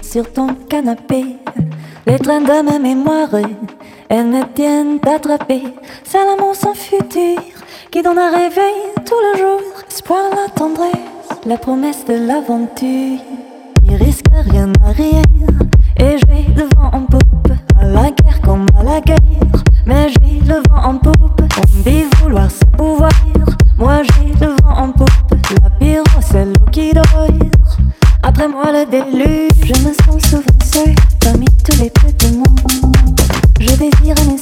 Sur ton canapé, les trains de ma mémoire, elles me tiennent attrapée. C'est l'amour sans futur qui donne un réveil tout le jour. Espoir, la tendresse, la promesse de l'aventure. Il risque rien à rien et je vais devant en poupe. À la guerre comme à la guerre, mais j'ai le vent en poupe. On dit vouloir se pouvoir, Moi le déluge, je me sens souvent seul parmi tous les petits mondes. Je désire un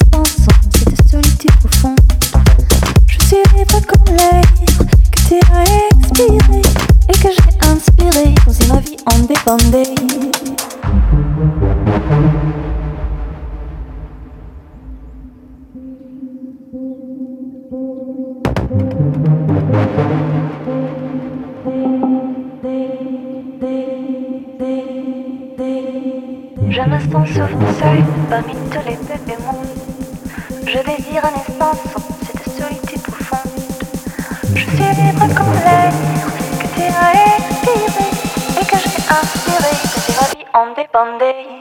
seule parmi tous les bébés mondes. Je désire un espace cette solitude profonde. Je suis libre comme l'air que tu as expiré et que j'ai inspiré. Si ma vie en dépendait.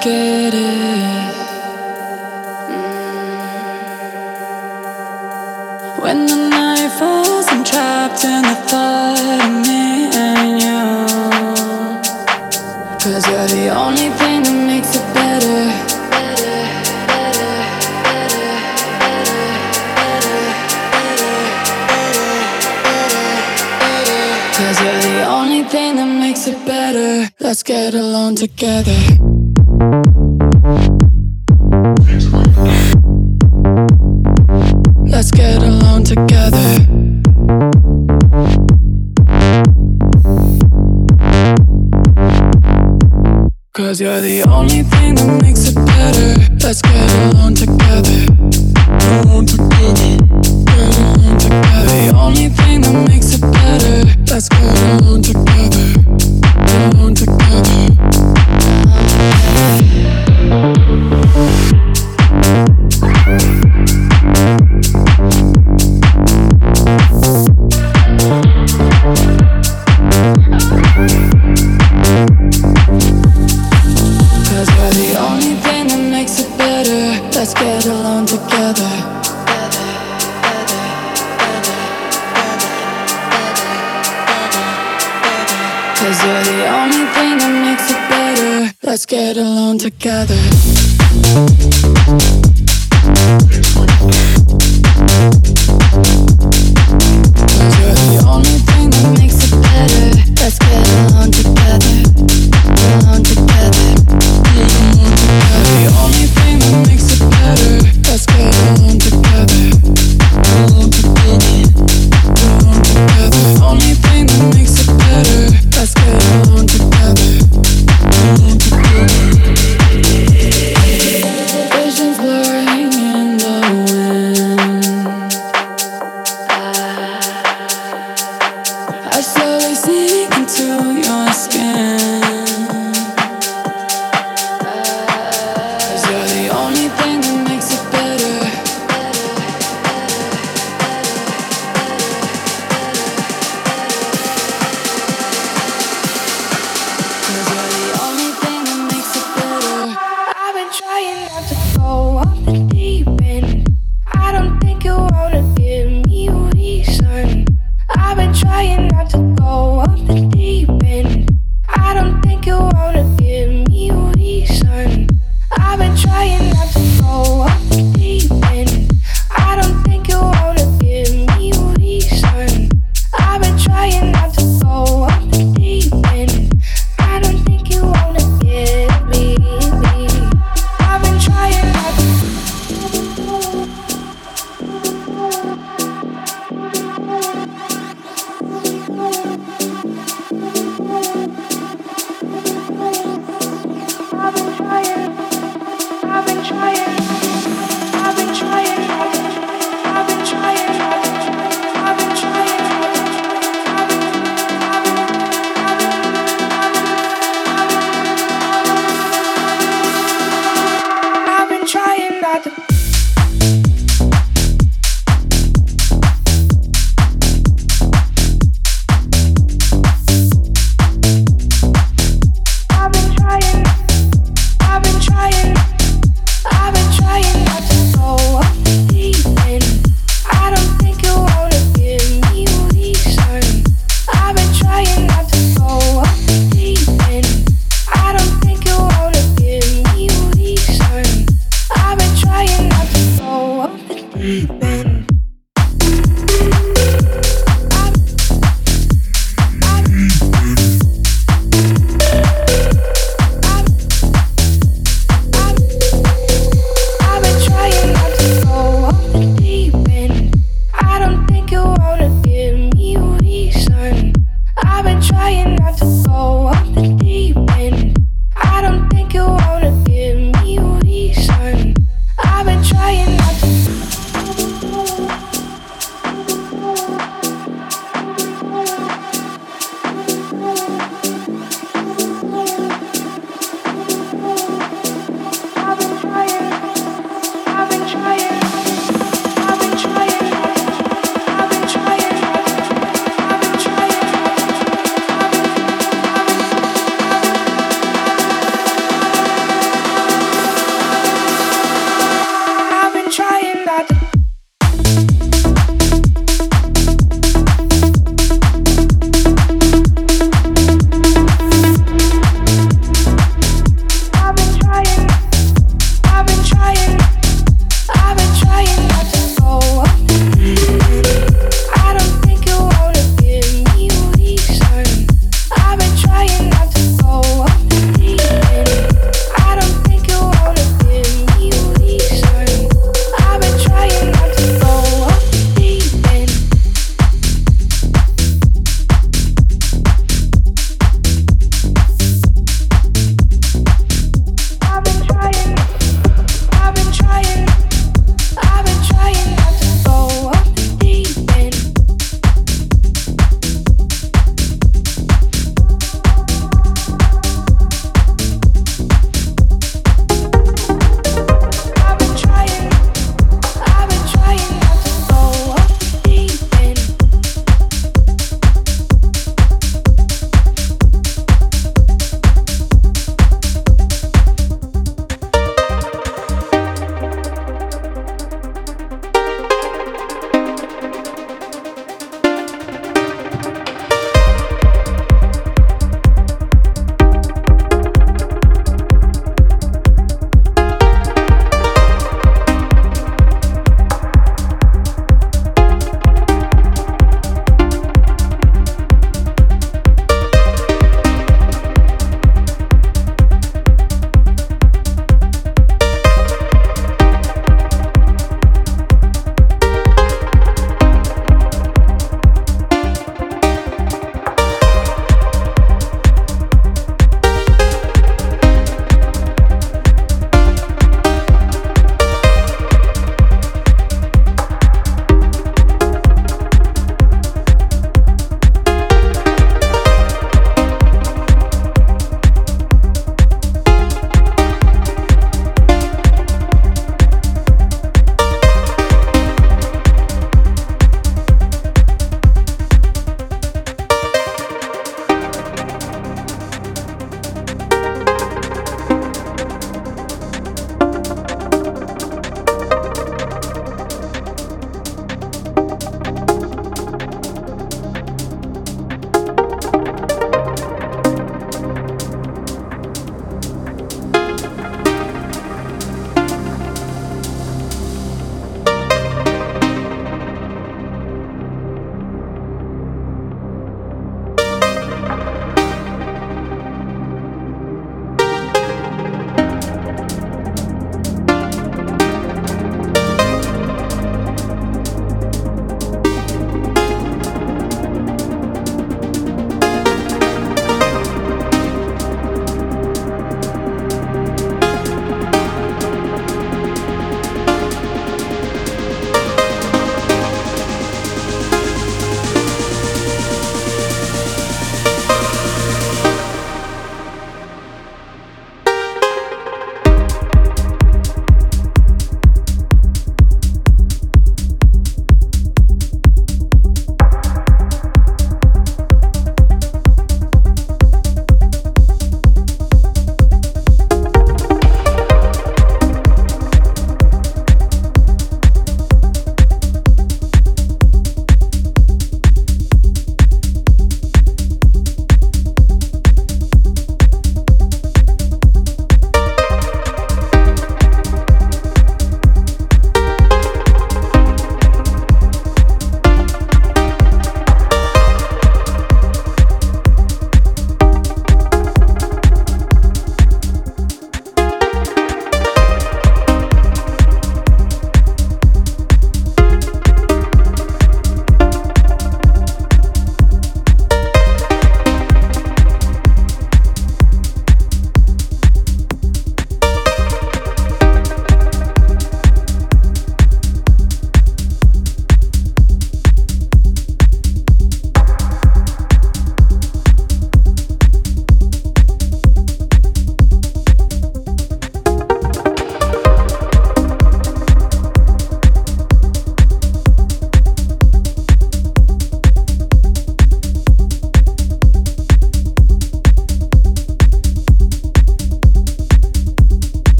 Get it.